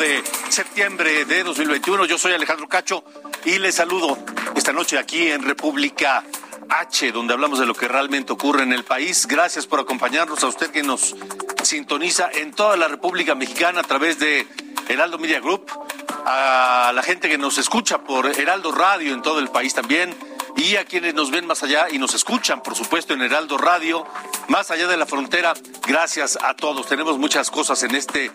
De septiembre de 2021. Yo soy Alejandro Cacho y les saludo esta noche aquí en República H, donde hablamos de lo que realmente ocurre en el país. Gracias por acompañarnos a usted que nos sintoniza en toda la República Mexicana a través de Heraldo Media Group, a la gente que nos escucha por Heraldo Radio en todo el país también y a quienes nos ven más allá y nos escuchan, por supuesto, en Heraldo Radio, más allá de la frontera. Gracias a todos. Tenemos muchas cosas en este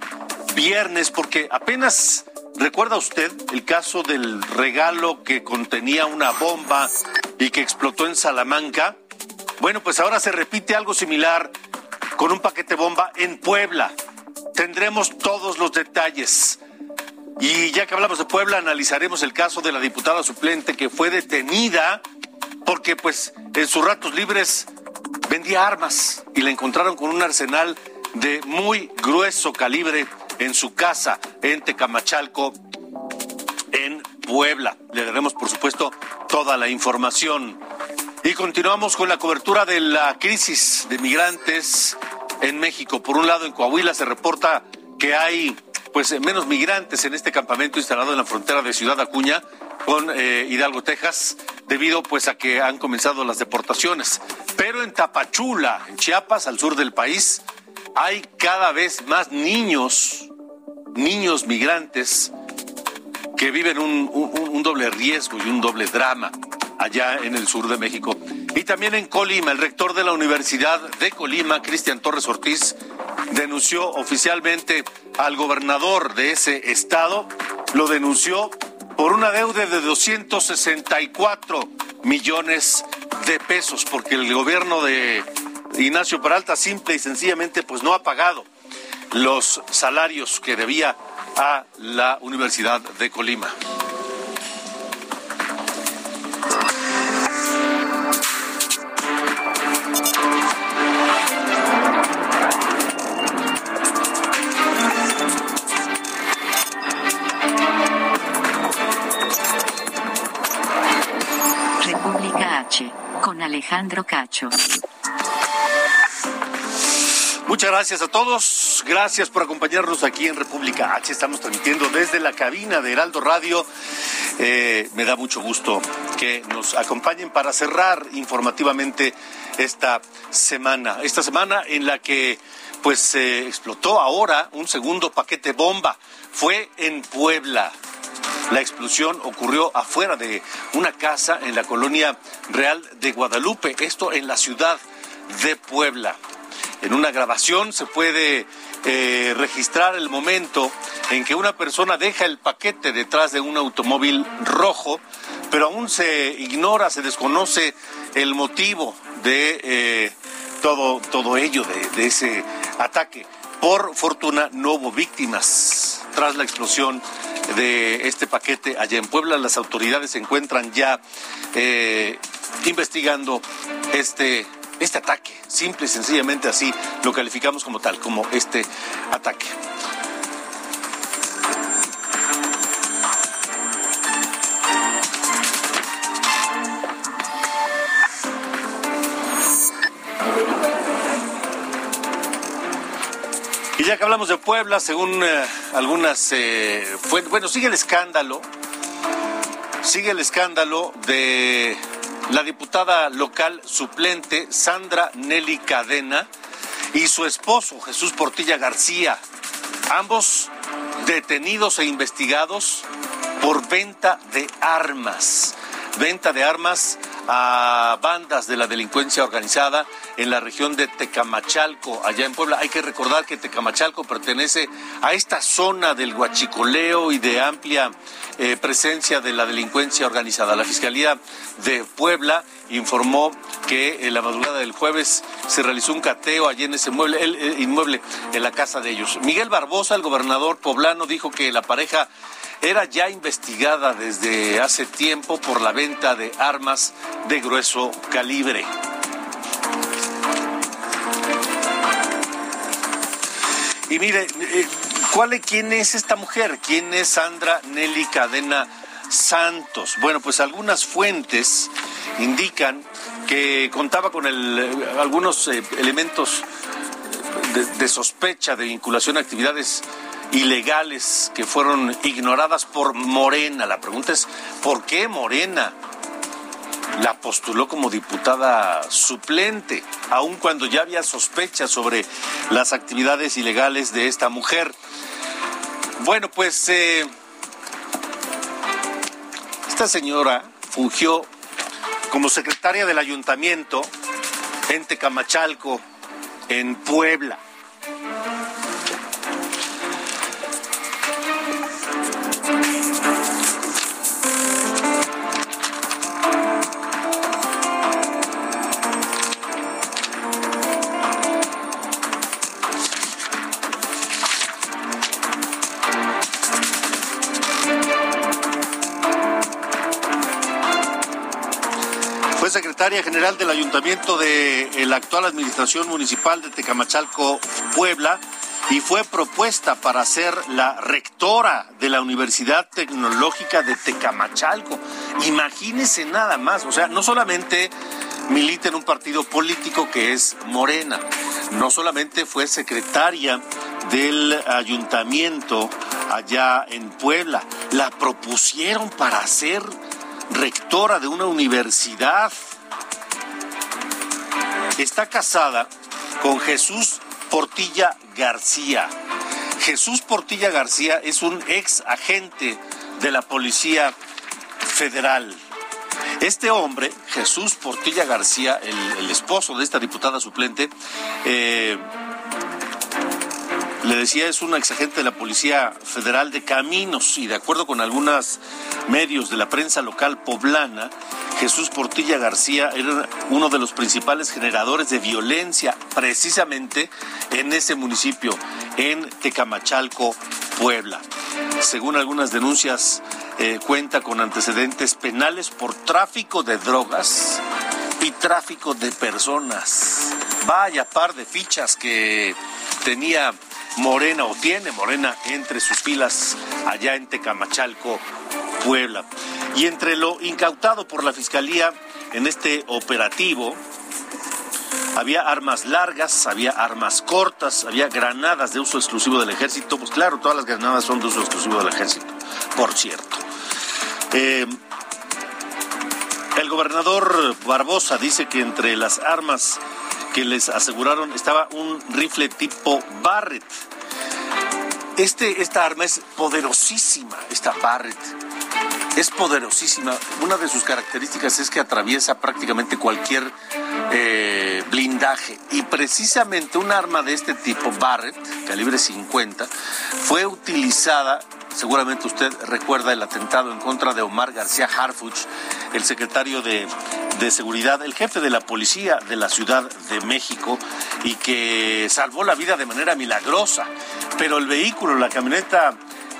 viernes porque apenas recuerda usted el caso del regalo que contenía una bomba y que explotó en Salamanca. Bueno, pues ahora se repite algo similar con un paquete bomba en Puebla. Tendremos todos los detalles. Y ya que hablamos de Puebla, analizaremos el caso de la diputada suplente que fue detenida porque pues en sus ratos libres vendía armas y la encontraron con un arsenal de muy grueso calibre en su casa en Tecamachalco, en Puebla. Le daremos, por supuesto, toda la información. Y continuamos con la cobertura de la crisis de migrantes en México. Por un lado, en Coahuila se reporta que hay pues menos migrantes en este campamento instalado en la frontera de Ciudad Acuña con eh, Hidalgo, Texas, debido pues a que han comenzado las deportaciones. Pero en Tapachula, en Chiapas, al sur del país, hay cada vez más niños, niños migrantes que viven un, doble riesgo y un doble drama allá en el sur de México. Y también en Colima, el rector de la Universidad de Colima, Cristian Torres Ortiz, denunció oficialmente al gobernador de ese estado, lo denunció por una deuda de 264 millones de pesos, porque el gobierno de Ignacio Peralta simple y sencillamente pues no ha pagado los salarios que debía a la Universidad de Colima. Alejandro Cacho. Muchas gracias a todos. Gracias por acompañarnos aquí en República H. Estamos transmitiendo desde la cabina de Heraldo Radio. Eh, me da mucho gusto que nos acompañen para cerrar informativamente esta semana. Esta semana en la que pues se explotó ahora un segundo paquete bomba. Fue en Puebla. La explosión ocurrió afuera de una casa en la colonia Real de Guadalupe, esto en la ciudad de Puebla. En una grabación se puede eh, registrar el momento en que una persona deja el paquete detrás de un automóvil rojo, pero aún se ignora, se desconoce el motivo de eh, todo, todo ello, de, de ese ataque. Por fortuna no hubo víctimas tras la explosión de este paquete allá en Puebla. Las autoridades se encuentran ya eh, investigando este este ataque, simple y sencillamente así lo calificamos como tal, como este ataque. Ya que hablamos de Puebla, según eh, algunas eh, bueno, sigue el escándalo, sigue el escándalo de la diputada local suplente Sandra Nelly Cadena y su esposo Jesús Portilla García, ambos detenidos e investigados por venta de armas, venta de armas a bandas de la delincuencia organizada en la región de Tecamachalco, allá en Puebla. Hay que recordar que Tecamachalco pertenece a esta zona del huachicoleo y de amplia eh, presencia de la delincuencia organizada. La Fiscalía de Puebla informó que en la madrugada del jueves se realizó un cateo allí en ese inmueble en la casa de ellos. Miguel Barbosa, el gobernador poblano, dijo que la pareja era ya investigada desde hace tiempo por la venta de armas de grueso calibre. Y mire, eh, ¿cuál, ¿quién es esta mujer? ¿Quién es Sandra Nelly Cadena Santos? Bueno, pues algunas fuentes indican que contaba con el, algunos eh, elementos de, de, sospecha de vinculación a actividades ilegales que fueron ignoradas por Morena. La pregunta es, ¿por qué Morena la postuló como diputada suplente, aun cuando ya había sospechas sobre las actividades ilegales de esta mujer? Bueno, pues eh, esta señora fungió como secretaria del ayuntamiento en Tecamachalco, en Puebla. General del ayuntamiento de la actual administración municipal de Tecamachalco, Puebla, y fue propuesta para ser la rectora de la Universidad Tecnológica de Tecamachalco. Imagínese nada más, o sea, no solamente milita en un partido político que es Morena, no solamente fue secretaria del ayuntamiento allá en Puebla, la propusieron para ser rectora de una universidad. Está casada con Jesús Portilla García. Jesús Portilla García es un ex agente de la Policía Federal. Este hombre, Jesús Portilla García, el, esposo de esta diputada suplente, eh, le decía, es un exagente de la Policía Federal de Caminos y de acuerdo con algunos medios de la prensa local poblana, Jesús Portilla García era uno de los principales generadores de violencia precisamente en ese municipio, en Tecamachalco, Puebla. Según algunas denuncias, eh, cuenta con antecedentes penales por tráfico de drogas y tráfico de personas. Vaya par de fichas que tenía Morena o tiene Morena entre sus filas allá en Tecamachalco, Puebla. Y entre lo incautado por la Fiscalía en este operativo, había armas largas, había armas cortas, había granadas de uso exclusivo del ejército. Pues claro, todas las granadas son de uso exclusivo del ejército, por cierto. Eh, el gobernador Barbosa dice que entre las armas que les aseguraron estaba un rifle tipo Barrett. Este, esta arma es poderosísima, esta Barrett. Es poderosísima. Una de sus características es que atraviesa prácticamente cualquier eh, blindaje. Y precisamente un arma de este tipo, Barrett, calibre 50, fue utilizada Seguramente usted recuerda el atentado en contra de Omar García Harfuch, el secretario de, Seguridad, el jefe de la policía de la Ciudad de México, y que salvó la vida de manera milagrosa. Pero el vehículo, la camioneta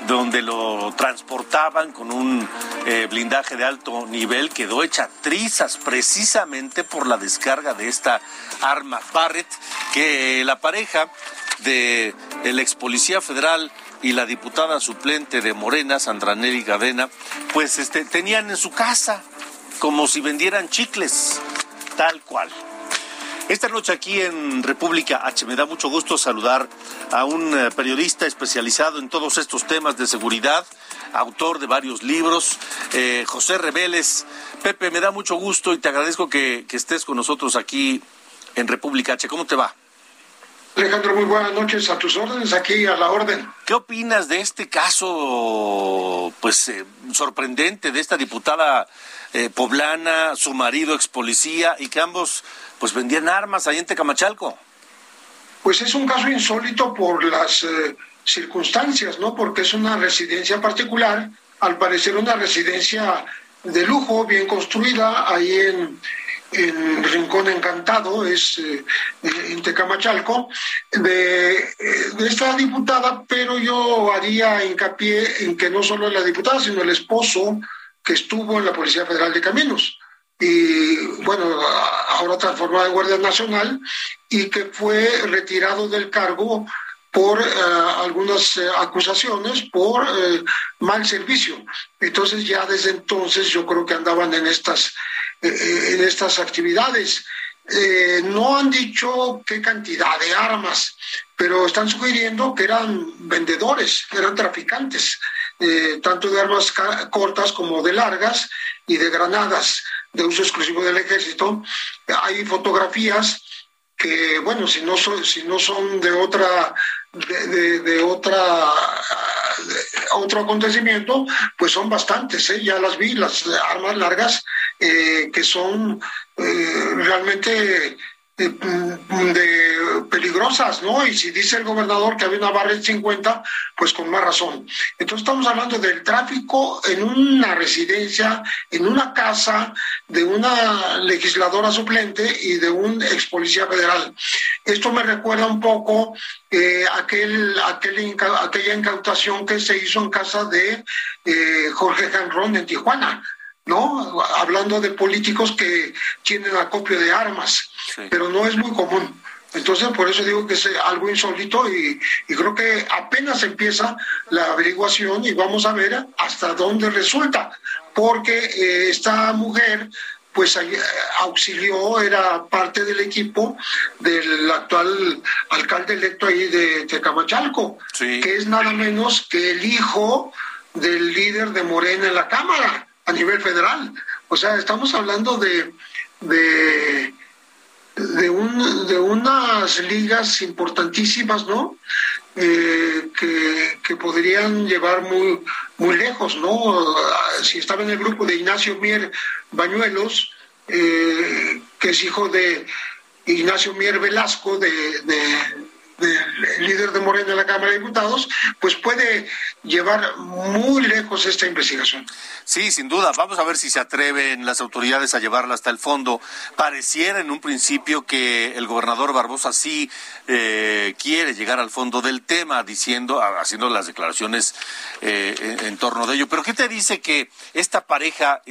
donde lo transportaban con un eh, blindaje de alto nivel, quedó hecha trizas precisamente por la descarga de esta arma Barrett, que la pareja de el ex policía federal y la diputada suplente de Morena, Sandra Nelly Gadena, pues este, tenían en su casa como si vendieran chicles, tal cual. Esta noche aquí en República H me da mucho gusto saludar a un eh, periodista especializado en todos estos temas de seguridad, autor de varios libros, eh, José Reveles. Pepe, me da mucho gusto y te agradezco que, que estés con nosotros aquí en República H. ¿Cómo te va? Alejandro, muy buenas noches. A tus órdenes, aquí a la orden. ¿Qué opinas de este caso, pues, eh, sorprendente de esta diputada eh, poblana, su marido ex policía, y que ambos, pues, vendían armas ahí en Tecamachalco? Pues es un caso insólito por las eh, circunstancias, ¿no? Porque es una residencia particular, al parecer una residencia de lujo, bien construida, ahí en en Rincón Encantado, es eh, en Tecamachalco, eh, de, esta diputada, pero yo haría hincapié en que no solo la diputada, sino el esposo que estuvo en la Policía Federal de Caminos y bueno, ahora transformado en Guardia Nacional y que fue retirado del cargo por eh, algunas acusaciones por mal servicio. Entonces ya desde entonces yo creo que andaban en estas eh, en estas actividades. Eh, no han dicho qué cantidad de armas, pero están sugiriendo que eran vendedores, que eran traficantes, eh, tanto de armas cortas como de largas y de granadas de uso exclusivo del ejército. Hay fotografías que, bueno, si no son, si no son de otra, de, de otra otro acontecimiento, pues son bastantes, ¿eh? ya las vi, las armas largas eh, que son eh, realmente de peligrosas, ¿no? Y si dice el gobernador que había una barra de 50, pues con más razón. Entonces estamos hablando del tráfico en una residencia, en una casa de una legisladora suplente y de un ex policía federal. Esto me recuerda un poco eh, aquel, aquella incautación que se hizo en casa de eh, Jorge Janrón en Tijuana ¿no? Hablando de políticos que tienen acopio de armas, pero no es muy común. Entonces, por eso digo que es algo insólito y, creo que apenas empieza la averiguación y vamos a ver hasta dónde resulta, porque eh, esta mujer pues eh, auxilió, era parte del equipo del actual alcalde electo ahí de Tecamachalco, que es nada menos que el hijo del líder de Morena en la Cámara a nivel federal. O sea, estamos hablando de, de, de, un, de unas ligas importantísimas, ¿no? Eh, que, que, podrían llevar muy, muy lejos, ¿no? Si estaba en el grupo de Ignacio Mier Bañuelos, eh, que es hijo de Ignacio Mier Velasco, de, del líder de Morena en la Cámara de Diputados, pues puede llevar muy lejos esta investigación. Sí, sin duda. Vamos a ver si se atreven las autoridades a llevarla hasta el fondo. Pareciera en un principio que el gobernador Barbosa sí eh, quiere llegar al fondo del tema, diciendo, haciendo las declaraciones eh, en, torno de ello. Pero ¿qué te dice que esta pareja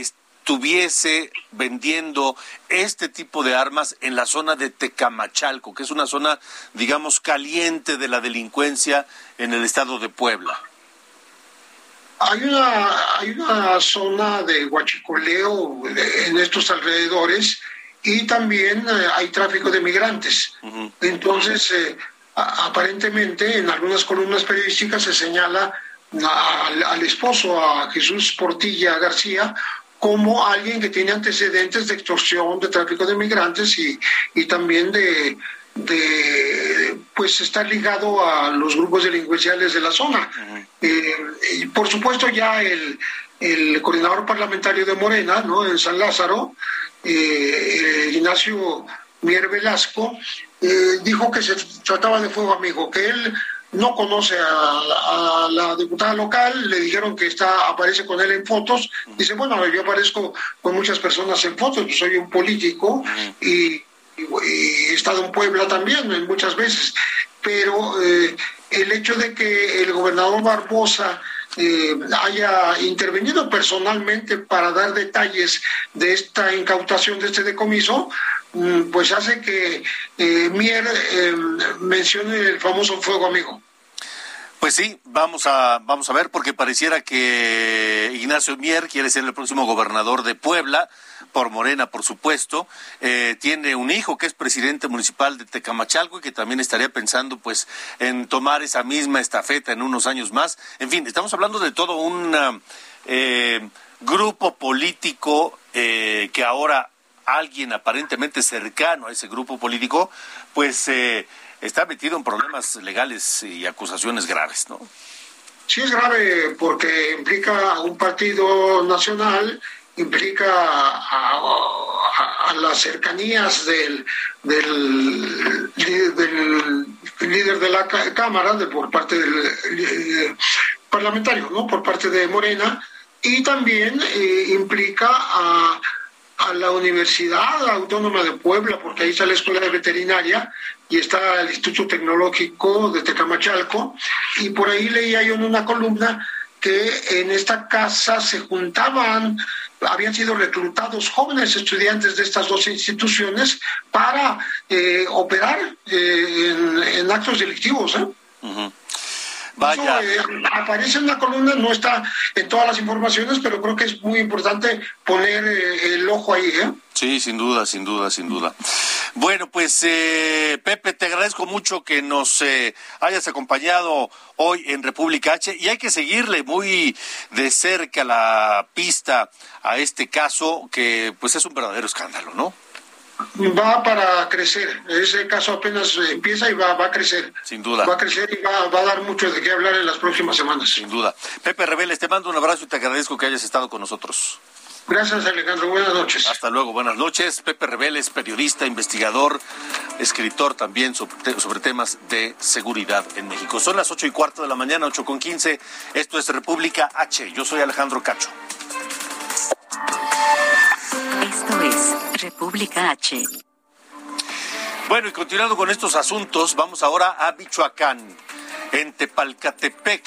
estuviese vendiendo este tipo de armas en la zona de Tecamachalco, que es una zona, digamos, caliente de la delincuencia en el estado de Puebla. Hay una, hay una zona de huachicoleo en estos alrededores y también eh, hay tráfico de migrantes. Entonces, eh, aparentemente en algunas columnas periodísticas se señala al, esposo, a Jesús Portilla García, como alguien que tiene antecedentes de extorsión, de tráfico de migrantes y, y también de, de pues estar ligado a los grupos delincuenciales de la zona. Eh, y por supuesto ya el, el, coordinador parlamentario de Morena, ¿no? en San Lázaro, eh, Ignacio Mier Velasco, eh, dijo que se trataba de fuego amigo, que él no conoce a, la diputada local, le dijeron que está, aparece con él en fotos, dice, bueno, yo aparezco con muchas personas en fotos, soy un político y, he estado en Puebla también muchas veces, pero eh, el hecho de que el gobernador Barbosa eh, haya intervenido personalmente para dar detalles de esta incautación, de este decomiso, pues hace que eh, Mier mencione el famoso fuego amigo. Pues sí, vamos a, vamos a ver, porque pareciera que Ignacio Mier quiere ser el próximo gobernador de Puebla, por Morena, por supuesto. Eh, tiene un hijo que es presidente municipal de Tecamachalco y que también estaría pensando, pues, en tomar esa misma estafeta en unos años más. En fin, estamos hablando de todo un eh, grupo político que ahora alguien aparentemente cercano a ese grupo político, pues está metido en problemas legales y acusaciones graves, ¿no? Sí es grave porque implica a un partido nacional, implica a, las cercanías del, del, líder de la Cámara, de, por parte del parlamentario, ¿no? por parte de Morena, y también eh, implica a a la Universidad Autónoma de Puebla, porque ahí está la Escuela de Veterinaria y está el Instituto Tecnológico de Tecamachalco, y por ahí leía yo en una columna que en esta casa se juntaban, habían sido reclutados jóvenes estudiantes de estas dos instituciones para eh, operar eh, en, actos delictivos. ¿eh? Vaya. Eh, aparece en la columna, no está en todas las informaciones, pero creo que es muy importante poner eh, el ojo ahí. ¿eh? Sí, sin duda, sin duda, sin duda. Bueno, pues eh, Pepe, te agradezco mucho que nos hayas acompañado hoy en República H y hay que seguirle muy de cerca la pista a este caso que pues es un verdadero escándalo, ¿no? Va para crecer. Ese caso apenas empieza y va, a crecer. Sin duda. Va a crecer y va, a dar mucho de qué hablar en las próximas semanas. Sin duda. Pepe Reveles, te mando un abrazo y te agradezco que hayas estado con nosotros. Gracias, Alejandro. Buenas noches. Hasta luego. Buenas noches. Pepe Reveles, periodista, investigador, escritor también sobre, sobre, temas de seguridad en México. Son las ocho y cuarto de la mañana, ocho con quince. Esto es República H. Yo soy Alejandro Cacho. Esto es República H. Bueno, y continuando con estos asuntos, vamos ahora a Michoacán, en Tepalcatepec.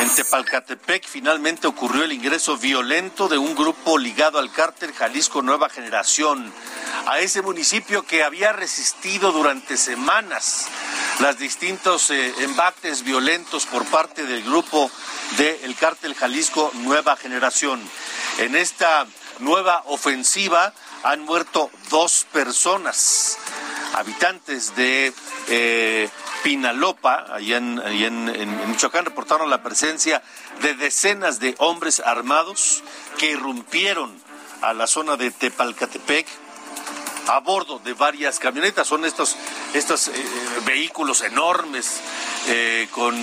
En Tepalcatepec finalmente ocurrió el ingreso violento de un grupo ligado al cártel Jalisco Nueva Generación a ese municipio que había resistido durante semanas los distintos eh, embates violentos por parte del grupo del cártel Jalisco Nueva Generación. En esta nueva ofensiva han muerto dos personas, habitantes de eh, Pinalopa, allá, en, Michoacán, reportaron la presencia de decenas de hombres armados que irrumpieron a la zona de Tepalcatepec a bordo de varias camionetas. Son estos, estos eh, vehículos enormes eh, con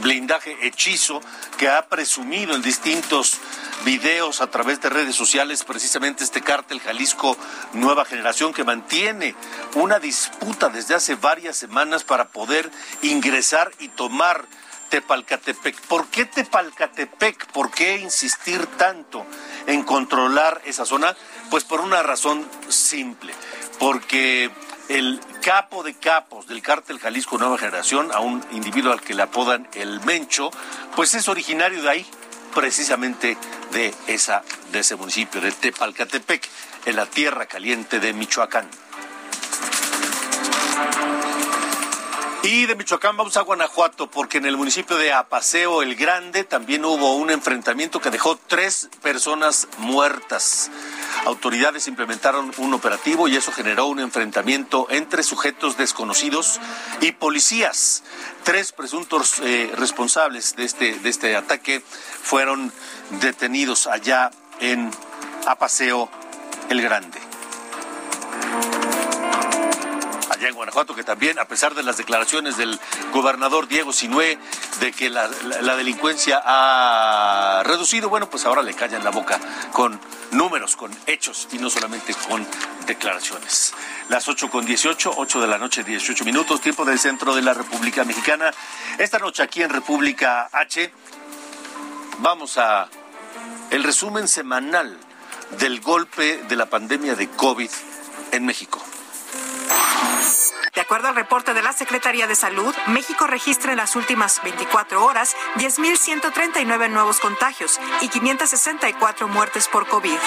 blindaje hechizo que ha presumido en distintos videos a través de redes sociales precisamente este cártel Jalisco Nueva Generación que mantiene una disputa desde hace varias semanas para poder ingresar y tomar Tepalcatepec. ¿Por qué Tepalcatepec? ¿Por qué insistir tanto en controlar esa zona? Pues por una razón simple, porque el capo de capos del cártel Jalisco Nueva Generación, a un individuo al que le apodan el Mencho, pues es originario de ahí, precisamente de esa de ese municipio de Tepalcatepec, en la tierra caliente de Michoacán. Y de Michoacán vamos a Guanajuato, porque en el municipio de Apaseo el Grande también hubo un enfrentamiento que dejó tres personas muertas. Autoridades implementaron un operativo y eso generó un enfrentamiento entre sujetos desconocidos y policías. Tres presuntos eh, responsables de este, de este ataque fueron detenidos allá en Apaseo el Grande allá en Guanajuato, que también, a pesar de las declaraciones del gobernador Diego Sinué de que la, delincuencia ha reducido, bueno, pues ahora le callan la boca con números, con hechos y no solamente con declaraciones. Las 8 con 18, 8 de la noche, 18 minutos, tiempo del centro de la República Mexicana. Esta noche aquí en República H vamos a el resumen semanal del golpe de la pandemia de COVID en México. house. De acuerdo al reporte de la Secretaría de Salud, México registra en las últimas 24 horas 10.139 nuevos contagios y 564 muertes por COVID.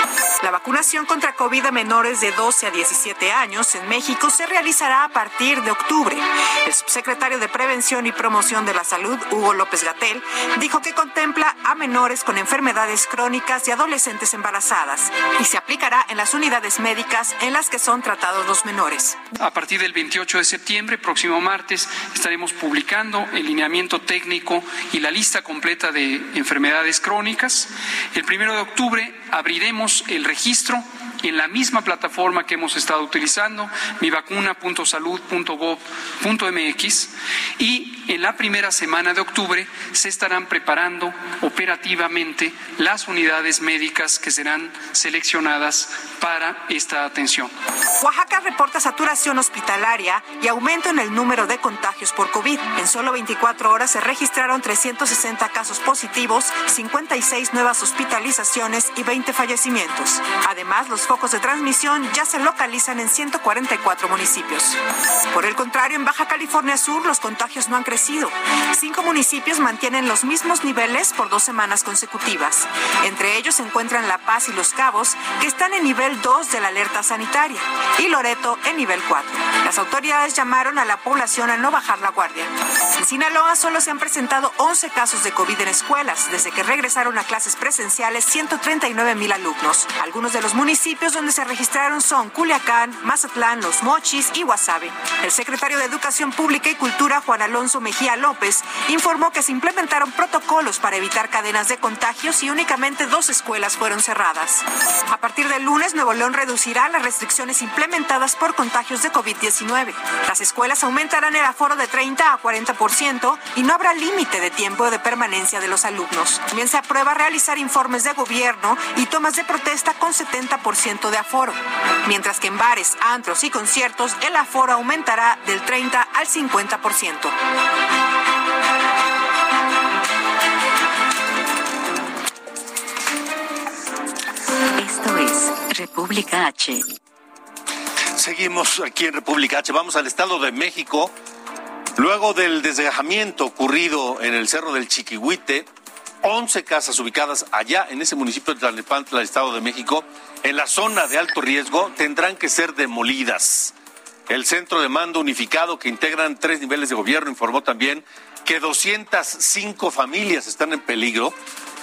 La vacunación contra COVID a menores de 12 a 17 años en México se realizará a partir de octubre. El subsecretario de Prevención y Promoción de la Salud, Hugo López Gatel, dijo que contempla a menores con enfermedades crónicas y adolescentes embarazadas y se aplicará en las unidades médicas en las que son tratados los menores. A partir del 28 de septiembre, próximo martes, estaremos publicando el lineamiento técnico y la lista completa de enfermedades crónicas. El primero de octubre abriremos el registro en la misma plataforma que hemos estado utilizando, mivacuna.salud.gov.mx, y en la primera semana de octubre se estarán preparando operativamente las unidades médicas que serán seleccionadas para esta atención. Oaxaca reporta saturación hospitalaria y aumento en el número de contagios por COVID. En solo 24 horas se registraron 360 casos positivos, 56 nuevas hospitalizaciones y 20 fallecimientos. Además, los focos de transmisión ya se localizan en 144 municipios. Por el contrario, en Baja California Sur los contagios no han crecido. Cinco municipios mantienen los mismos niveles por dos semanas consecutivas. Entre ellos se encuentran La Paz y Los Cabos, que están en nivel 2 de la alerta sanitaria, y Loreto en nivel 4. Las autoridades llamaron a la población a no bajar la guardia. En Sinaloa solo se han presentado 11 casos de COVID en escuelas, desde que regresaron a clases presenciales 139 mil alumnos. Algunos de los municipios donde se registraron son Culiacán, Mazatlán, Los Mochis y Guasave. El secretario de Educación Pública y Cultura, Juan Alonso Mejía López, informó que se implementaron protocolos para evitar cadenas de contagios y únicamente dos escuelas fueron cerradas. A partir del lunes, Nuevo León reducirá las restricciones implementadas por contagios de COVID-19. Las escuelas aumentarán el aforo de 30 a 40% y no habrá límite de tiempo de permanencia de los alumnos. También se aprueba realizar informes de gobierno y tomas de protesta con 70% de aforo, mientras que en bares, antros y conciertos el aforo aumentará del 30 al 50%. Esto es República H. Seguimos aquí en República H. Vamos al Estado de México. Luego del desgajamiento ocurrido en el Cerro del Chiquihuite, 11 casas ubicadas allá en ese municipio de Tlalnepantla, Estado de México, en la zona de alto riesgo, tendrán que ser demolidas. El Centro de Mando Unificado, que integran tres niveles de gobierno, informó también que 205 familias están en peligro,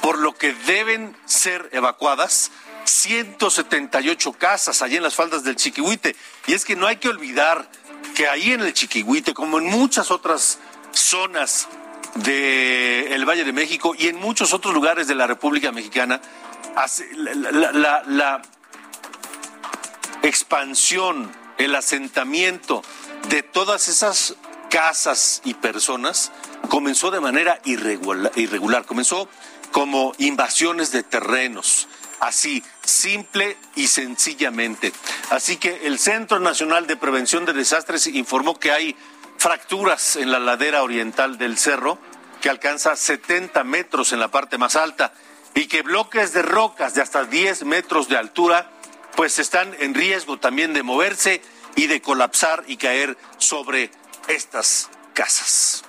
por lo que deben ser evacuadas 178 casas allí en las faldas del Chiquihuite. Y es que no hay que olvidar que ahí en el Chiquihuite, como en muchas otras zonas del Valle de México y en muchos otros lugares de la República Mexicana, la, la, la expansión, el asentamiento de todas esas casas y personas comenzó de manera irregular, irregular, comenzó como invasiones de terrenos, así, simple y sencillamente. Así que el Centro Nacional de Prevención de Desastres informó que hay fracturas en la ladera oriental del cerro que alcanza 70 metros en la parte más alta y que bloques de rocas de hasta 10 metros de altura pues están en riesgo también de moverse y de colapsar y caer sobre estas casas.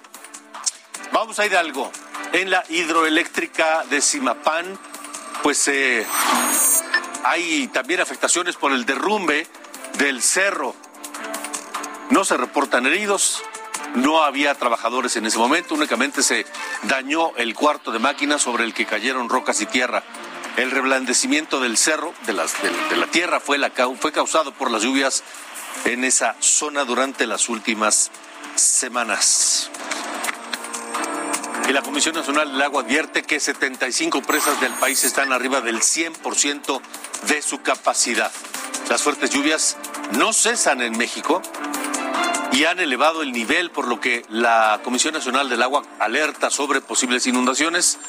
Vamos a ir algo. En la hidroeléctrica de Simapán, pues eh, hay también afectaciones por el derrumbe del cerro. No se reportan heridos, no había trabajadores en ese momento, únicamente se dañó el cuarto de máquina sobre el que cayeron rocas y tierra. El reblandecimiento del cerro, de, la tierra, fue, la, fue causado por las lluvias en esa zona durante las últimas semanas. Y la Comisión Nacional del Agua advierte que 75 presas del país están arriba del 100% de su capacidad. Las fuertes lluvias no cesan en México y han elevado el nivel, por lo que la Comisión Nacional del Agua alerta sobre posibles inundaciones.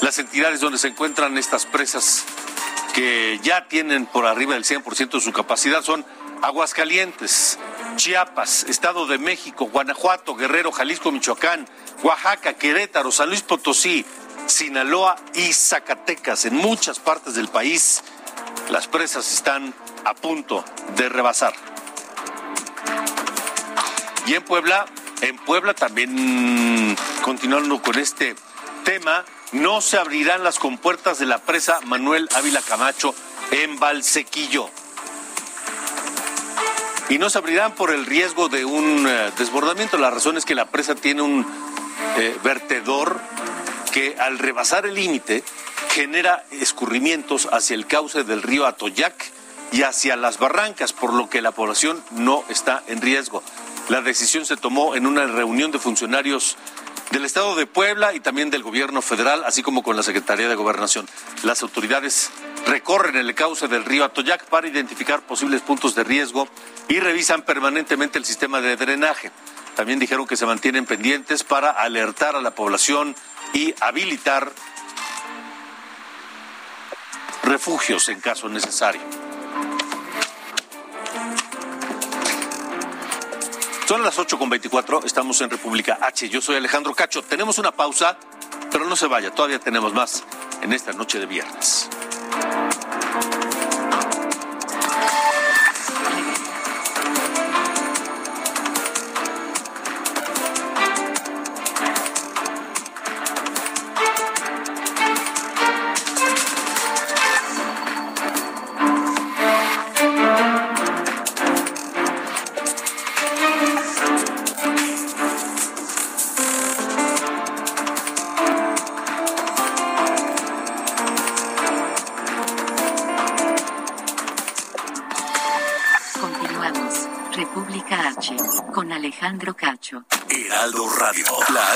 Las entidades donde se encuentran estas presas que ya tienen por arriba del 100% de su capacidad son Aguascalientes, Chiapas, Estado de México, Guanajuato, Guerrero, Jalisco, Michoacán, Oaxaca, Querétaro, San Luis Potosí, Sinaloa y Zacatecas. En muchas partes del país las presas están a punto de rebasar. Y en Puebla, en Puebla también continuando con este tema, no se abrirán las compuertas de la presa Manuel Ávila Camacho en Valsequillo. Y no se abrirán por el riesgo de un eh, desbordamiento. La razón es que la presa tiene un eh, vertedor que al rebasar el límite genera escurrimientos hacia el cauce del río Atoyac y hacia las barrancas, por lo que la población no está en riesgo. La decisión se tomó en una reunión de funcionarios del Estado de Puebla y también del gobierno federal, así como con la Secretaría de Gobernación. Las autoridades recorren el cauce del río Atoyac para identificar posibles puntos de riesgo y revisan permanentemente el sistema de drenaje. También dijeron que se mantienen pendientes para alertar a la población y habilitar refugios en caso necesario. Son las 8.24, estamos en República H. Yo soy Alejandro Cacho. Tenemos una pausa, pero no se vaya, todavía tenemos más en esta noche de viernes.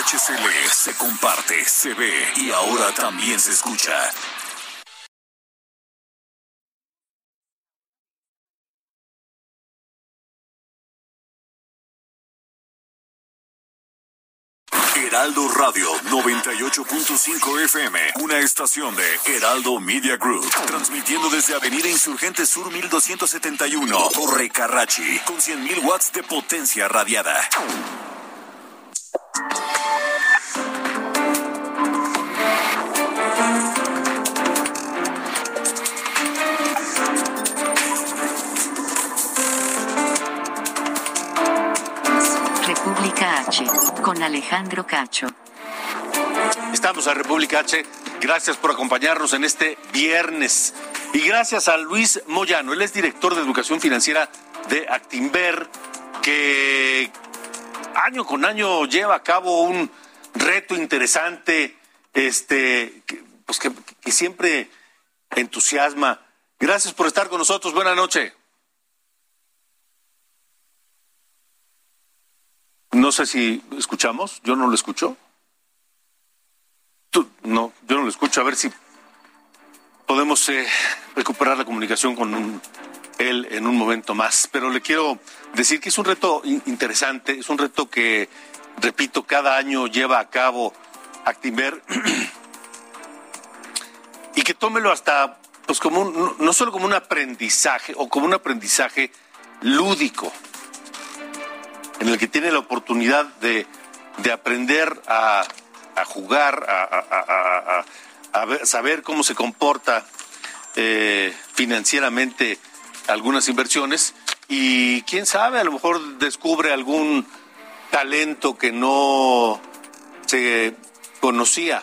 HCL se comparte, se ve y ahora también se escucha. Heraldo Radio 98.5 FM, una estación de Heraldo Media Group, transmitiendo desde Avenida Insurgente Sur 1271, Torre Carrachi, con 100.000 watts de potencia radiada. Alejandro Cacho. Estamos a República H. Gracias por acompañarnos en este viernes. Y gracias a Luis Moyano, él es director de educación financiera de Actimber, que año con año lleva a cabo un reto interesante, este, pues que, que siempre entusiasma. Gracias por estar con nosotros. Buenas noches. No sé si escuchamos, yo no lo escucho. No, yo no lo escucho. A ver si podemos eh, recuperar la comunicación con él en un momento más. Pero le quiero decir que es un reto in- interesante, es un reto que, repito, cada año lleva a cabo Actimber y que tómelo hasta, pues como un, no solo como un aprendizaje o como un aprendizaje lúdico en el que tiene la oportunidad de, de aprender a, a jugar, a, a- saber cómo se comporta eh, financieramente algunas inversiones y quién sabe, a lo mejor descubre algún talento que no se conocía.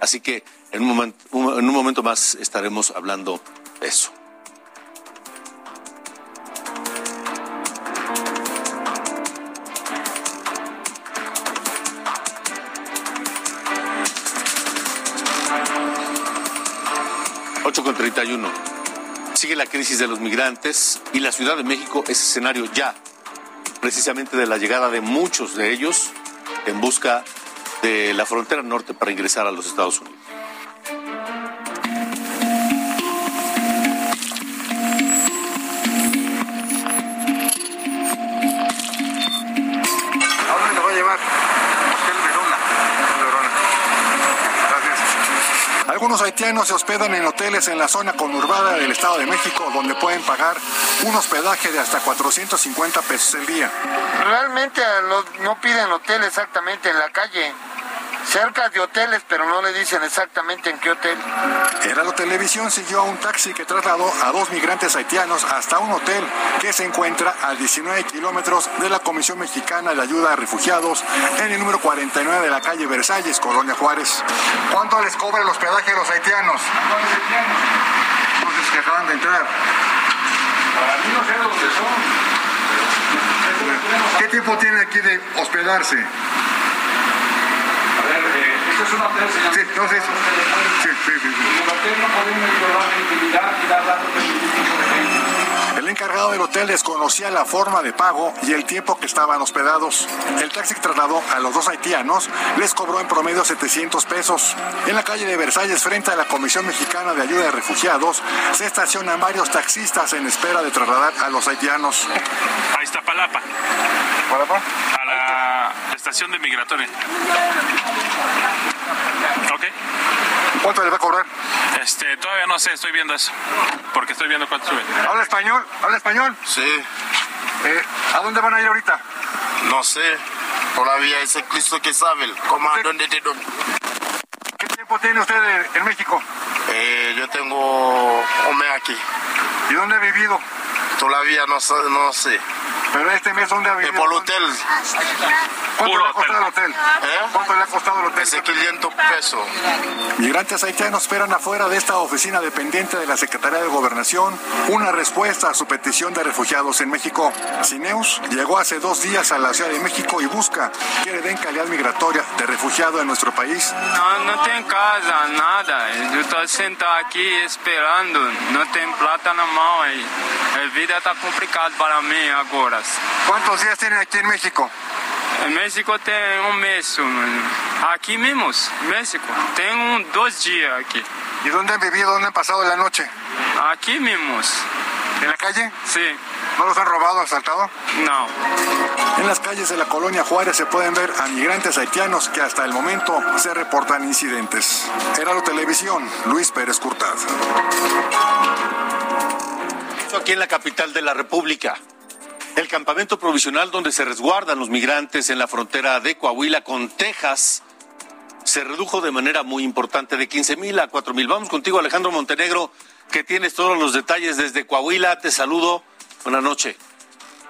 Así que en un- en un momento más estaremos hablando de eso. 31. Sigue la crisis de los migrantes y la Ciudad de México es escenario ya, precisamente de la llegada de muchos de ellos en busca de la frontera norte para ingresar a los Estados Unidos. Haitianos se hospedan en hoteles en la zona conurbada del Estado de México, donde pueden pagar un hospedaje de hasta 450 pesos el día. Realmente no piden hotel exactamente en la calle. Cerca de hoteles, pero no le dicen exactamente en qué hotel. Heraldo Televisión siguió a un taxi que trasladó a dos migrantes haitianos hasta un hotel que se encuentra a 19 kilómetros de la Comisión Mexicana de Ayuda a Refugiados en el número 49 de la calle Versalles, Colonia Juárez. ¿Cuánto les cobra el hospedaje a los haitianos? Entonces que acaban de entrar. Para mí no sé dónde son. ¿Qué tiempo tienen aquí de hospedarse? Esto es un. Sí, sí, sí. El no podemos violar la intimidad y dar datos de gente. El encargado del hotel desconocía la forma de pago y el tiempo que estaban hospedados. El taxi que trasladó a los dos haitianos les cobró en promedio 700 pesos. En la calle de Versalles, frente a la Comisión Mexicana de Ayuda de Refugiados, se estacionan varios taxistas en espera de trasladar a los haitianos. Ahí está Palapa. ¿Palapa? A la estación de migratoria. Ok. ¿Cuánto le va a cobrar? Este, todavía no sé, estoy viendo eso. Porque estoy viendo cuánto sube. ¿Habla español? ¿Habla español? Sí. Eh, ¿A dónde van a ir ahorita? No sé. Todavía es el Cristo que sabe. El comandante de dónde. ¿Qué tiempo tiene usted en México? Eh, yo tengo un mes aquí. ¿Y dónde ha vivido? Todavía no, sé- no sé. Pero este mes, ¿dónde ha Eh, vivido? por el hotel. ¿Cuánto Puro le ha costado el hotel? ¿Eh? ¿Cuánto le ha costado el hotel? Ese 500 pesos. Migrantes haitianos esperan afuera de esta oficina dependiente de la Secretaría de Gobernación una respuesta a su petición de refugiados en México. Cineus llegó hace dos días a la Ciudad de México y busca que le den calidad migratoria de refugiado en nuestro país. Não, não tem casa, nada. Eu estou sentado aqui esperando. Não tem plata na mão. aí. A vida está complicada para mim agora. ¿Cuántos días tienen aquí en México? Em México um mês. mano. Aqui mesmo, México. Tem um, dois dias aqui. ¿Y dónde han vivido? ¿Dónde han pasado la noche? Aqui mesmo. ¿En la calle? Sim. ¿No los han robado, asaltado? Não. En las calles de la colonia Juárez se pueden ver a migrantes haitianos que hasta el momento se reportan incidentes. Heraldo Televisión, Luis Pérez Curtad. Esto aquí en la capital de la República. El campamento provisional donde se resguardan los migrantes en la frontera de Coahuila con Texas se redujo de manera muy importante de 15 mil a 4 mil. Vamos contigo, Alejandro Montenegro, que tienes todos los detalles desde Coahuila. Te saludo. Buenas noches.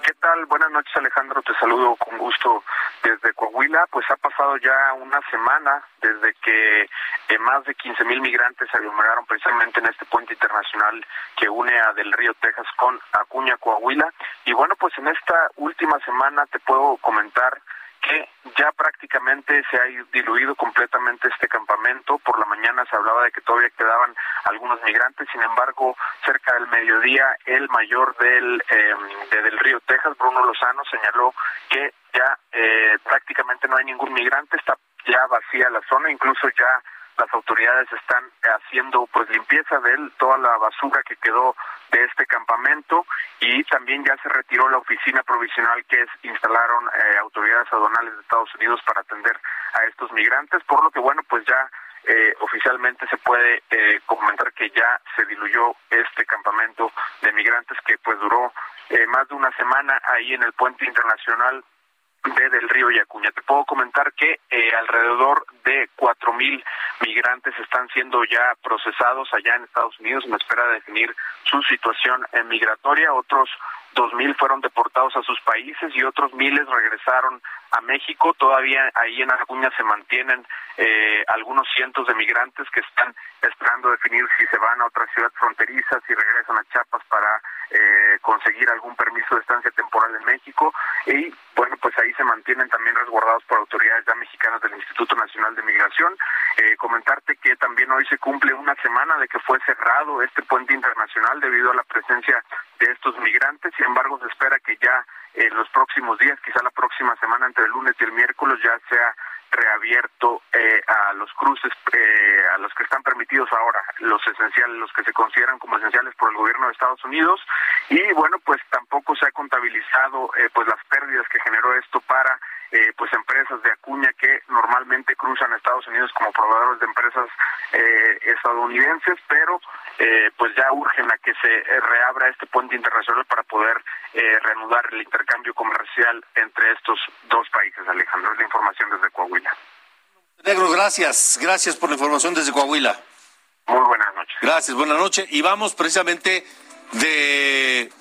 ¿Qué tal? Buenas noches, Alejandro. Te saludo con gusto desde Coahuila. Pues ha pasado ya una semana desde que eh, más de 15 mil migrantes se aglomeraron precisamente en este puente internacional que une a Del Río, Texas, con Acuña, Coahuila. Y bueno, pues en esta última semana te puedo comentar que ya prácticamente se ha diluido completamente este campamento. Por la mañana se hablaba de que todavía quedaban algunos migrantes, sin embargo, cerca del mediodía, el mayor del, eh, de Del Río, Texas, Bruno Lozano, señaló que ya eh, prácticamente no hay ningún migrante, está ya vacía la zona, incluso ya las autoridades están haciendo pues limpieza de él, toda la basura que quedó de este campamento y también ya se retiró la oficina provisional que es, instalaron eh, autoridades aduanales de Estados Unidos para atender a estos migrantes, por lo que bueno pues ya eh, oficialmente se puede eh, comentar que ya se diluyó este campamento de migrantes que pues duró más de una semana ahí en el puente internacional de Del Río y Acuña. Te puedo comentar que eh, alrededor de cuatro mil migrantes están siendo ya procesados allá en Estados Unidos en espera de definir su situación migratoria. Otros dos mil fueron deportados a sus países y otros miles regresaron a México. Todavía ahí en Acuña se mantienen eh, algunos cientos de migrantes que están esperando definir si se van a otra ciudad fronteriza, si regresan a Chiapas para eh, conseguir algún permiso de estancia temporal en México y bueno pues ahí se mantienen también resguardados por autoridades ya mexicanas del Instituto Nacional de Migración eh, comentarte que también hoy se cumple una semana de que fue cerrado este puente internacional debido a la presencia de estos migrantes sin embargo se espera que ya en los próximos días quizá la próxima semana entre el lunes y el miércoles ya sea reabierto eh, a los cruces, eh, a los que están permitidos ahora, los esenciales, los que se consideran como esenciales por el gobierno de Estados Unidos. Y bueno, pues tampoco se ha contabilizado eh, pues las pérdidas que generó esto para eh, pues empresas de Acuña que normalmente cruzan a Estados Unidos como proveedores de empresas eh, estadounidenses, pero eh, pues ya urgen a que se eh, reabra este puente internacional para poder eh, reanudar el intercambio comercial entre estos dos países, Alejandro. Es la información desde Coahuila. Negro, gracias. Gracias por la información desde Coahuila. Muy buenas noches. Gracias, buenas noches. Y vamos precisamente de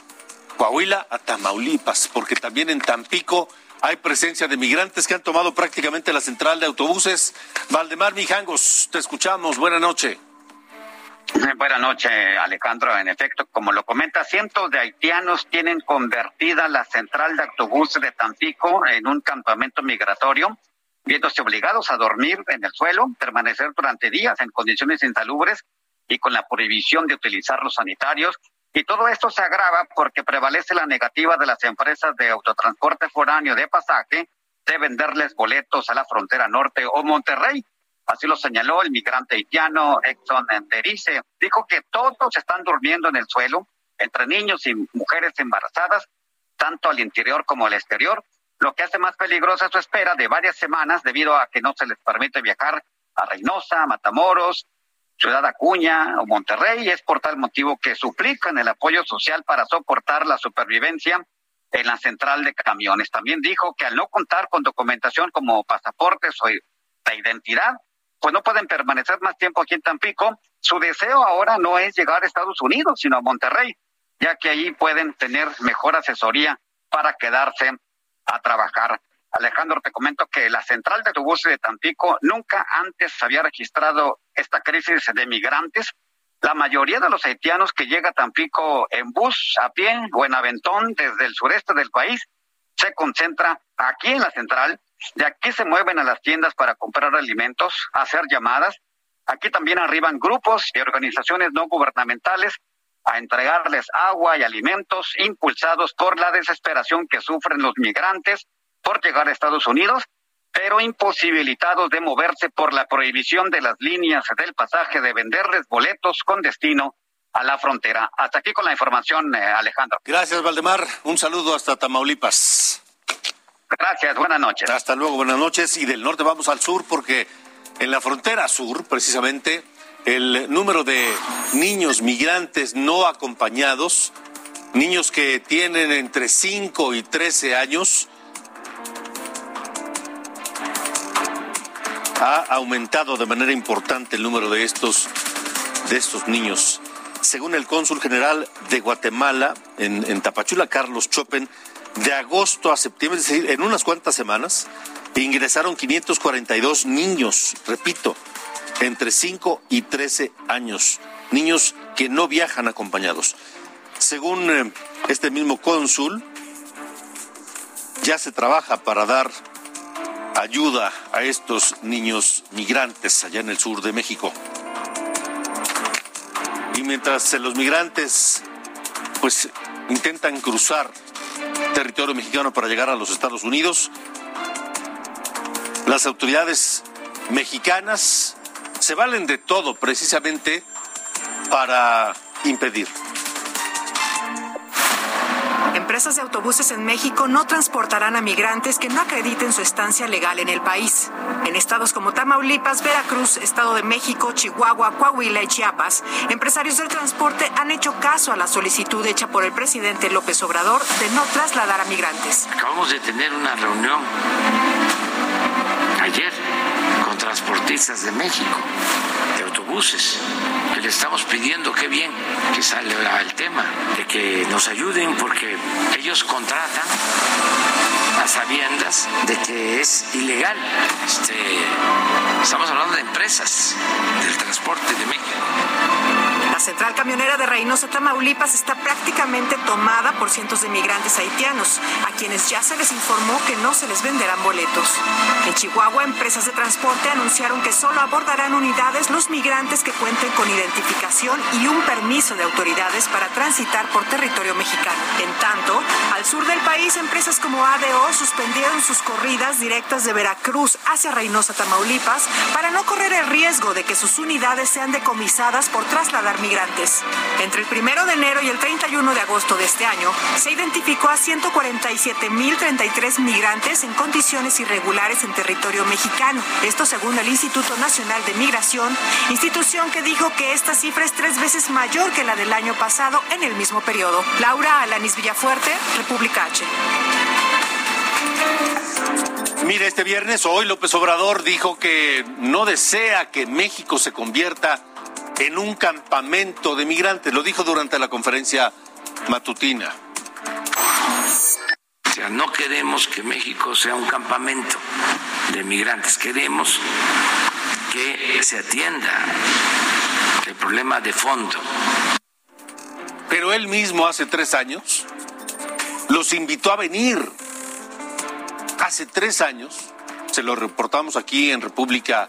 Coahuila a Tamaulipas, porque también en Tampico hay presencia de migrantes que han tomado prácticamente la central de autobuses. Valdemar Mijangos, te escuchamos. Buenas noches. Buenas noches, Alejandro. En efecto, como lo comenta, cientos de haitianos tienen convertida la central de autobuses de Tampico en un campamento migratorio, viéndose obligados a dormir en el suelo, permanecer durante días en condiciones insalubres y con la prohibición de utilizar los sanitarios, Y todo esto se agrava porque prevalece la negativa de las empresas de autotransporte foráneo de pasaje de venderles boletos a la frontera norte o Monterrey. Así lo señaló el migrante haitiano Exxon Derice. Dijo que todos están durmiendo en el suelo, entre niños y mujeres embarazadas, tanto al interior como al exterior, lo que hace más peligrosa su espera de varias semanas debido a que no se les permite viajar a Reynosa, Matamoros, Ciudad Acuña o Monterrey. Es por tal motivo que suplican el apoyo social para soportar la supervivencia en la central de camiones. También dijo que al no contar con documentación como pasaportes o de identidad, pues no pueden permanecer más tiempo aquí en Tampico. Su deseo ahora no es llegar a Estados Unidos, sino a Monterrey, ya que ahí pueden tener mejor asesoría para quedarse a trabajar. Alejandro, te comento que la central de autobuses de Tampico nunca antes había registrado esta crisis de migrantes. La mayoría de los haitianos que llega a Tampico en bus, a pie o en aventón desde el sureste del país se concentra aquí en la central. De aquí se mueven a las tiendas para comprar alimentos, hacer llamadas. Aquí también arriban grupos y organizaciones no gubernamentales a entregarles agua y alimentos impulsados por la desesperación que sufren los migrantes por llegar a Estados Unidos, pero imposibilitados de moverse por la prohibición de las líneas del pasaje de venderles boletos con destino a la frontera. Hasta aquí con la información, eh, Alejandro. Gracias, Valdemar. Un saludo hasta Tamaulipas. Gracias, buenas noches. Hasta luego, buenas noches. Y del norte vamos al sur porque en la frontera sur, precisamente, el número de niños migrantes no acompañados, niños que tienen entre 5 y 13 años, ha aumentado de manera importante el número de estos, de estos niños. Según el cónsul general de Guatemala en, en Tapachula, Carlos Chopen, de agosto a septiembre, es decir, en unas cuantas semanas, ingresaron 542 niños, repito, entre 5 y 13 años, niños que no viajan acompañados. Según eh, este mismo cónsul, ya se trabaja para dar ayuda a estos niños migrantes allá en el sur de México. Y mientras los migrantes pues intentan cruzar territorio mexicano para llegar a los Estados Unidos, las autoridades mexicanas se valen de todo precisamente para impedir Empresas de autobuses en México no transportarán a migrantes que no acrediten su estancia legal en el país. En estados como Tamaulipas, Veracruz, Estado de México, Chihuahua, Coahuila y Chiapas, empresarios del transporte han hecho caso a la solicitud hecha por el presidente López Obrador de no trasladar a migrantes. Acabamos de tener una reunión ayer con transportistas de México, de autobuses que le estamos pidiendo, qué bien que sale el tema, de que nos ayuden porque ellos contratan a sabiendas de que es ilegal. Este, estamos hablando de empresas del transporte de México central camionera de Reynosa, Tamaulipas, está prácticamente tomada por cientos de migrantes haitianos, a quienes ya se les informó que no se les venderán boletos. En Chihuahua, empresas de transporte anunciaron que solo abordarán unidades los migrantes que cuenten con identificación y un permiso de autoridades para transitar por territorio mexicano. En tanto, al sur del país, empresas como ADO suspendieron sus corridas directas de Veracruz hacia Reynosa, Tamaulipas, para no correr el riesgo de que sus unidades sean decomisadas por trasladar migrantes migrantes. Entre el primero de enero y el 31 de agosto de este año, se identificó a 147.033 migrantes en condiciones irregulares en territorio mexicano. Esto según el Instituto Nacional de Migración, institución que dijo que esta cifra es tres veces mayor que la del año pasado en el mismo periodo. Laura Alanis Villafuerte, República H. Mire, este viernes hoy López Obrador dijo que no desea que México se convierta en un campamento de migrantes. Lo dijo durante la conferencia matutina. O sea, no queremos que México sea un campamento de migrantes, queremos que se atienda el problema de fondo. Pero él mismo hace tres años los invitó a venir. Hace tres años, se lo reportamos aquí en República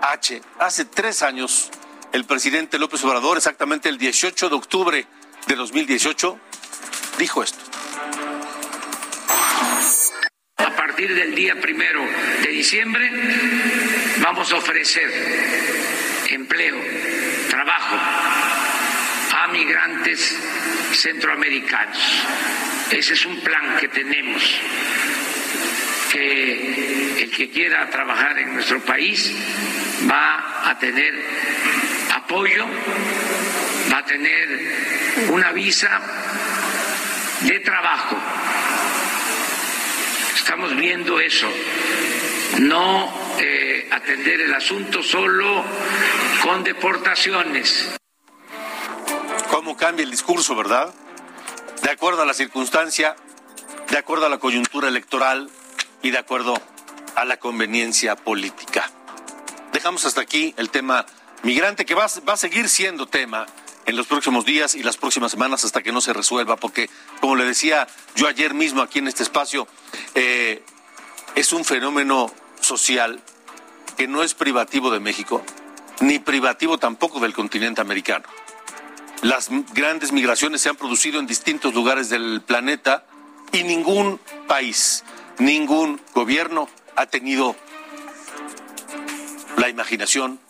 H, hace tres años el presidente López Obrador, exactamente el 18 de octubre de 2018, dijo esto. A partir del día primero de diciembre vamos a ofrecer empleo, trabajo a migrantes centroamericanos. Ese es un plan que tenemos, que el que quiera trabajar en nuestro país va a tener apoyo, va a tener una visa de trabajo. Estamos viendo eso, no eh, atender el asunto solo con deportaciones. ¿Cómo cambia el discurso, verdad? De acuerdo a la circunstancia, de acuerdo a la coyuntura electoral y de acuerdo a la conveniencia política. Dejamos hasta aquí el tema migrante que va, va a seguir siendo tema en los próximos días y las próximas semanas hasta que no se resuelva, porque como le decía yo ayer mismo aquí en este espacio, eh, es un fenómeno social que no es privativo de México, ni privativo tampoco del continente americano. Las grandes migraciones se han producido en distintos lugares del planeta y ningún país, ningún gobierno ha tenido la imaginación,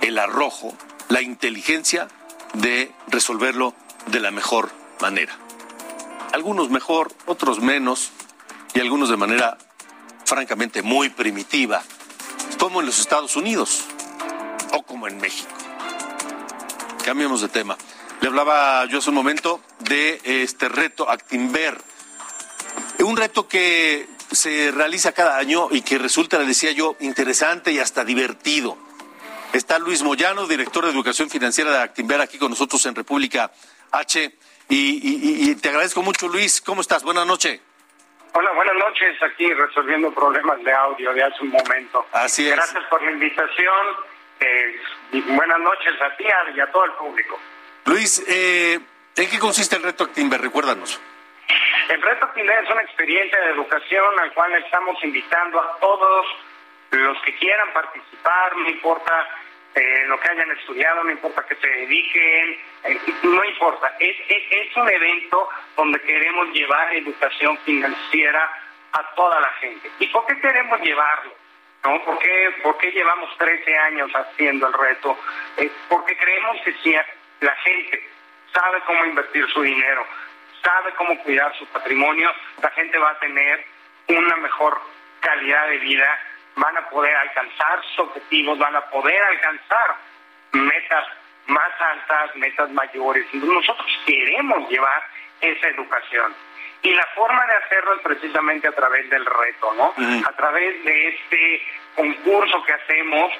el arrojo, la inteligencia de resolverlo de la mejor manera. Algunos mejor, otros menos, y algunos de manera francamente muy primitiva, como en los Estados Unidos o como en México. Cambiemos de tema. Le hablaba yo hace un momento de este reto Actimber, un reto que se realiza cada año y que resulta, le decía yo, interesante y hasta divertido. Está Luis Moyano, director de Educación Financiera de Actimber, aquí con nosotros en República H. Y, te agradezco mucho, Luis. ¿Cómo estás? Buenas noches. Hola, buenas noches. Aquí resolviendo problemas de audio de hace un momento. Así es. Gracias por la invitación. Eh, buenas noches a ti y a todo el público. Luis, eh, ¿en qué consiste el reto Actimber? Recuérdanos. El reto Actimber es una experiencia de educación al cual estamos invitando a todos los que quieran participar, no importa eh, lo que hayan estudiado, no importa que se dediquen, eh, no importa. Es, es, un evento donde queremos llevar educación financiera a toda la gente. ¿Y por qué queremos llevarlo? ¿No? ¿Por, qué, ¿Por qué llevamos 13 años haciendo el reto? Eh, porque creemos que si la gente sabe cómo invertir su dinero, sabe cómo cuidar su patrimonio, la gente va a tener una mejor calidad de vida van a poder alcanzar sus objetivos, van a poder alcanzar metas más altas, metas mayores. Nosotros queremos llevar esa educación. Y la forma de hacerlo es precisamente a través del reto, ¿no? A través de este concurso que hacemos,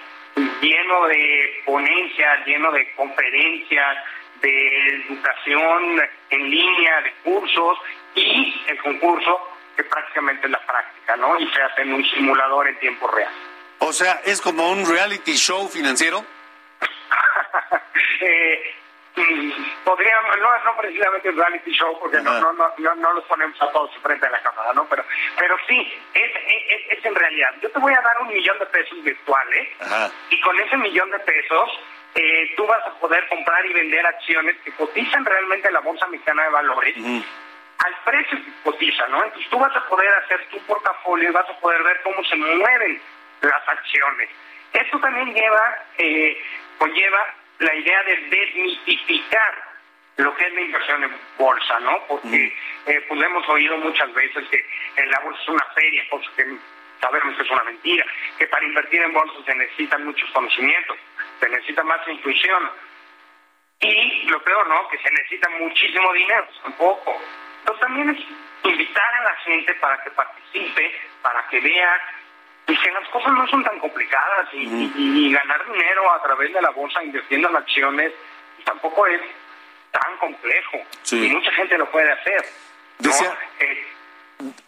lleno de ponencias, lleno de conferencias, de educación en línea, de cursos, y el concurso que prácticamente es la práctica, ¿no? Y se hace en un simulador en tiempo real. O sea, ¿es como un reality show financiero? eh, mm, podríamos, no, no precisamente un reality show, porque no, no, no, no, los ponemos a todos frente a la cámara, ¿no? Pero, pero sí, es, es, es en realidad. Yo te voy a dar un millón de pesos virtuales y con ese millón de pesos eh, tú vas a poder comprar y vender acciones que cotizan realmente en la Bolsa Mexicana de Valores al precio que cotiza, ¿no? Entonces tú vas a poder hacer tu portafolio y vas a poder ver cómo se mueven las acciones. Esto también lleva, eh, conlleva la idea de desmitificar lo que es la inversión en bolsa, ¿no? Porque eh, pues hemos oído muchas veces que en la bolsa es una feria, cosa que sabemos que es una mentira, que para invertir en bolsa se necesitan muchos conocimientos, se necesita más intuición. Y lo peor, ¿no? Que se necesita muchísimo dinero, tampoco. Pero también es invitar a la gente para que participe, para que vea y que las cosas no son tan complicadas y, ganar dinero a través de la bolsa invirtiendo en acciones tampoco es tan complejo y mucha gente lo puede hacer. Decía, eh,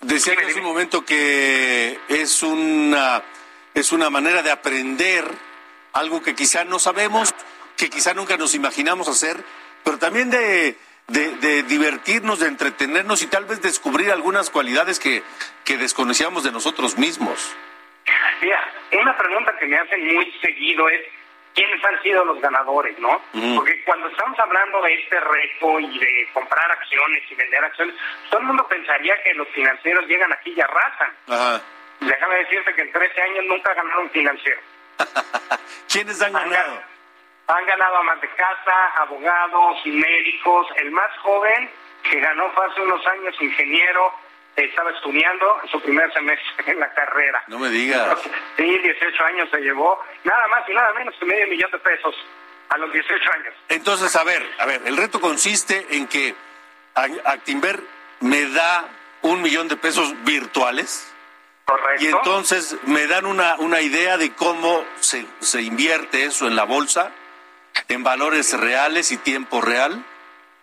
decía en ese momento que es una es una manera de aprender algo que quizá no sabemos, que quizá nunca nos imaginamos hacer, pero también de de, divertirnos, de entretenernos y tal vez descubrir algunas cualidades que, que desconocíamos de nosotros mismos. Mira, una pregunta que me hacen muy seguido es, quiénes han sido los ganadores, ¿no? Porque cuando estamos hablando de este reto y de comprar acciones y vender acciones, todo el mundo pensaría que los financieros llegan aquí y arrasan. Ajá. Déjame decirte que en 13 años nunca ganaron financiero. ¿Quiénes han ganado? Han ganado amas de casa, abogados, médicos. El más joven que ganó fue hace unos años ingeniero, estaba estudiando su primer semestre en la carrera. No me digas. Sí, 18 años se llevó, nada más y nada menos que medio millón de pesos a los 18 años. Entonces, a ver, a ver, el reto consiste en que Actimber me da un millón de pesos virtuales. Correcto. Y entonces me dan una, una idea de cómo se, se invierte eso en la bolsa, en valores reales y tiempo real.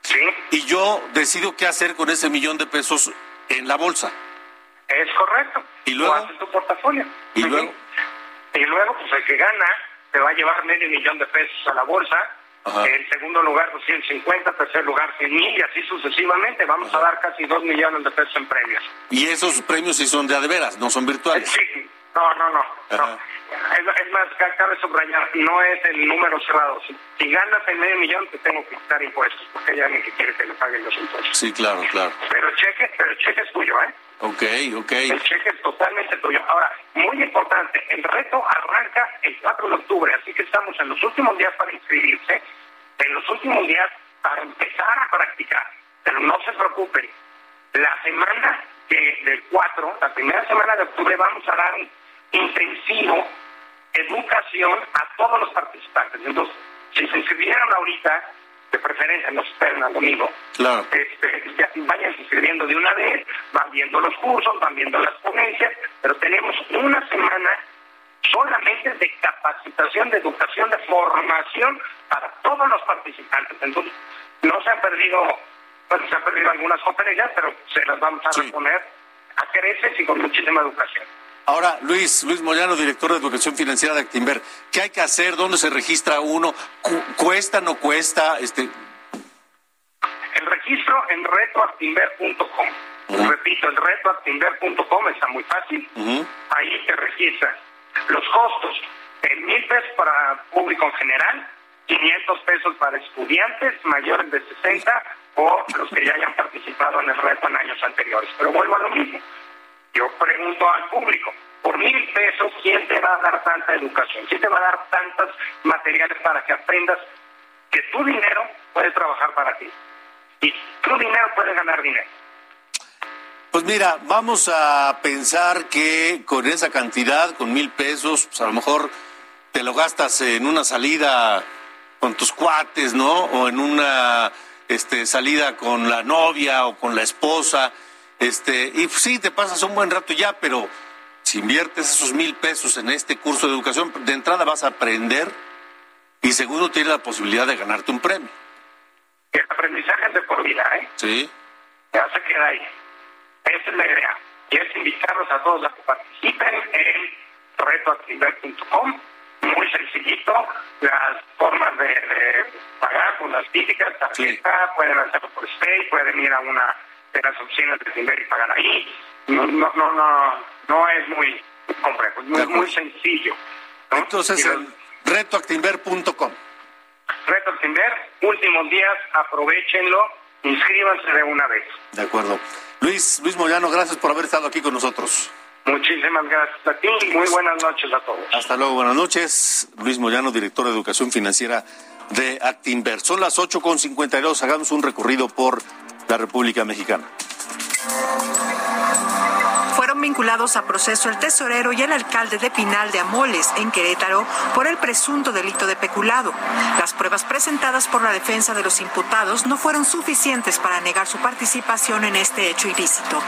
Sí. Y yo decido qué hacer con ese millón de pesos en la bolsa. Es correcto. ¿Y luego? O haces tu portafolio. ¿Y luego? Y luego, pues el que gana te va a llevar medio millón de pesos a la bolsa. Ajá. En segundo lugar, 250, tercer lugar, 100 mil y así sucesivamente. Vamos a dar casi 2 millones de pesos en premios. Y esos premios sí son de a de veras, no son virtuales. Sí, no, no, no. no. Es, es más, ca- cabe subrayar, no es el número cerrado. Si, si ganas el medio millón, te tengo que quitar impuestos, porque hay alguien que quiere que le paguen los impuestos. Sí, claro, claro. Pero el cheque, pero el cheque es tuyo, ¿eh? Ok, ok. El cheque es totalmente tuyo. Ahora, muy importante, el reto arranca el 4 de octubre, así que estamos en los últimos días para inscribirse, en los últimos días para empezar a practicar. Pero no se preocupen, la semana que, del 4, la primera semana de octubre, vamos a dar un intensivo educación a todos los participantes. Entonces, si se inscribieron ahorita, de preferencia no esperen al domingo, Claro. este, ya vayan inscribiendo de una vez, van viendo los cursos, van viendo las ponencias, pero tenemos una semana solamente de capacitación, de educación, de formación para todos los participantes. Entonces, no se han perdido, bueno, se han perdido algunas conferencias, pero se las vamos a reponer a creces y con muchísima educación. Ahora, Luis, Luis Moyano, director de Educación Financiera de Actimber, ¿qué hay que hacer? ¿Dónde se registra uno? Cu- ¿Cuesta, no cuesta? Este, El registro en retoactimber.com. Repito, el retoactimber.com está muy fácil. Ahí te registras. Los costos, en mil pesos para público en general, 500 pesos para estudiantes mayores de 60 o los que ya hayan participado en el reto en años anteriores. Pero vuelvo a lo mismo. Yo pregunto al público, por mil pesos, ¿quién te va a dar tanta educación? ¿Quién te va a dar tantos materiales para que aprendas que tu dinero puede trabajar para ti? Y tu dinero puede ganar dinero. Pues mira, vamos a pensar que con esa cantidad, con mil pesos, pues a lo mejor te lo gastas en una salida con tus cuates, ¿no? O en una este, salida con la novia o con la esposa. Este, y pues, sí, te pasas un buen rato ya, pero si inviertes esos mil pesos en este curso de educación, de entrada vas a aprender y segundo tienes la posibilidad de ganarte un premio. El aprendizaje es de por vida, ¿eh? ¿Sí? Ya se queda ahí. Esa es la idea. Y es invitarlos a todos a que participen en retoactividad.com. Muy sencillito. Las formas de, de pagar con las típicas, tarjeta, pueden hacerlo por Stay, pueden ir a una de las opciones de Timber y pagar ahí. No, no, no, no, no es muy complejo, es muy, muy sencillo. Entonces, en retoactimber.com. Reto Timber, últimos días, aprovechenlo, inscríbanse de una vez. De acuerdo. Luis, Luis Moyano, gracias por haber estado aquí con nosotros. Muchísimas gracias a ti y muy buenas noches a todos. Hasta luego, buenas noches. Luis Moyano, director de Educación Financiera de Actinver. Son las 8.52, hagamos un recorrido por la República Mexicana. Fueron vinculados a proceso el tesorero y el alcalde de Pinal de Amoles, en Querétaro, por el presunto delito de peculado. Las pruebas presentadas por la defensa de los imputados no fueron suficientes para negar su participación en este hecho ilícito.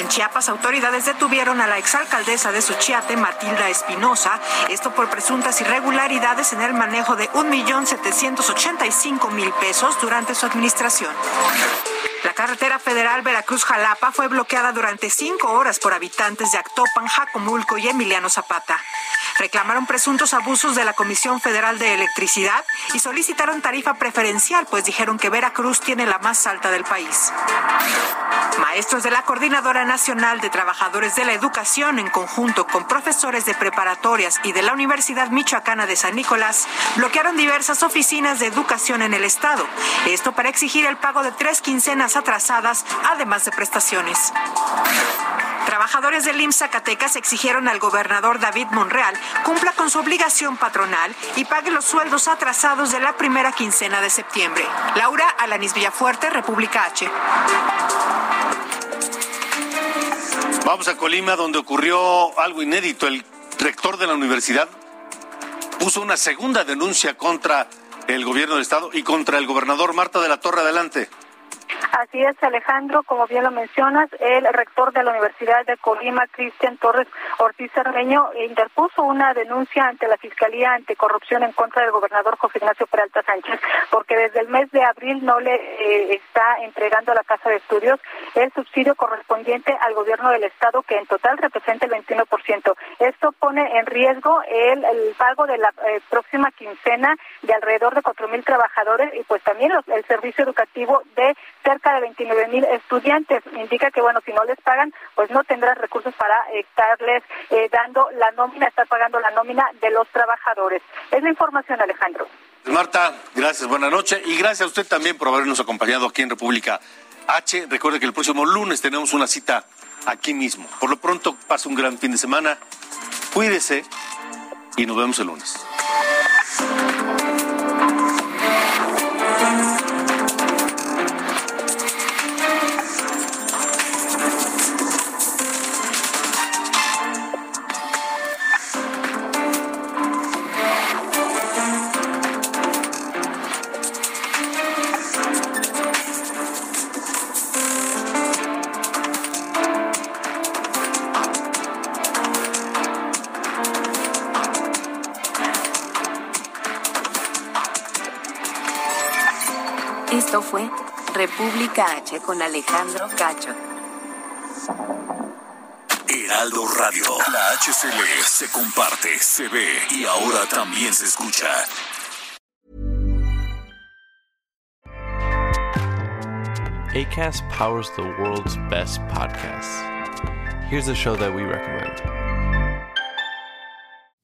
En Chiapas, autoridades detuvieron a la exalcaldesa de Suchiate, Matilda Espinosa, esto por presuntas irregularidades en el manejo de 1.785.000 pesos durante su administración. La carretera federal Veracruz-Jalapa fue bloqueada durante cinco horas por habitantes de Actopan, Jacomulco y Emiliano Zapata. Reclamaron presuntos abusos de la Comisión Federal de Electricidad y solicitaron tarifa preferencial, pues dijeron que Veracruz tiene la más alta del país. Maestros de la Coordinadora Nacional de Trabajadores de la Educación, en conjunto con profesores de preparatorias y de la Universidad Michoacana de San Nicolás, bloquearon diversas oficinas de educación en el Estado. Esto para exigir el pago de tres quincenas atrasadas, además de prestaciones. Trabajadores del IMSS Zacatecas exigieron al gobernador David Monreal cumpla con su obligación patronal y pague los sueldos atrasados de la primera quincena de septiembre. Laura Alanis Villafuerte, República H. Vamos a Colima, donde ocurrió algo inédito. El rector de la universidad puso una segunda denuncia contra el gobierno del estado y contra el gobernador Marta de la Torre. Adelante. Así es, Alejandro, como bien lo mencionas, el rector de la Universidad de Colima, Cristian Torres Ortiz Cermeño, interpuso una denuncia ante la Fiscalía Anticorrupción en contra del gobernador José Ignacio Peralta Sánchez, porque desde el mes de abril no le eh, está entregando a la Casa de Estudios el subsidio correspondiente al gobierno del Estado, que en total representa el 21%. Esto pone en riesgo el, pago de la eh, próxima quincena de alrededor de 4.000 trabajadores y pues también el servicio educativo de cerca de 29 mil estudiantes. Indica que, bueno, si no les pagan, pues no tendrán recursos para estarles eh, dando la nómina, estar pagando la nómina de los trabajadores. Es la información, Alejandro. Marta, gracias, buenas noches. Y gracias a usted también por habernos acompañado aquí en República H. Recuerde que el próximo lunes tenemos una cita aquí mismo. Por lo pronto, pase un gran fin de semana. Cuídese y nos vemos el lunes. República H con Alejandro Cacho. Heraldo Radio, la HCL se comparte, se ve y ahora también se escucha. ACAST powers the world's best podcasts. Here's a show that we recommend.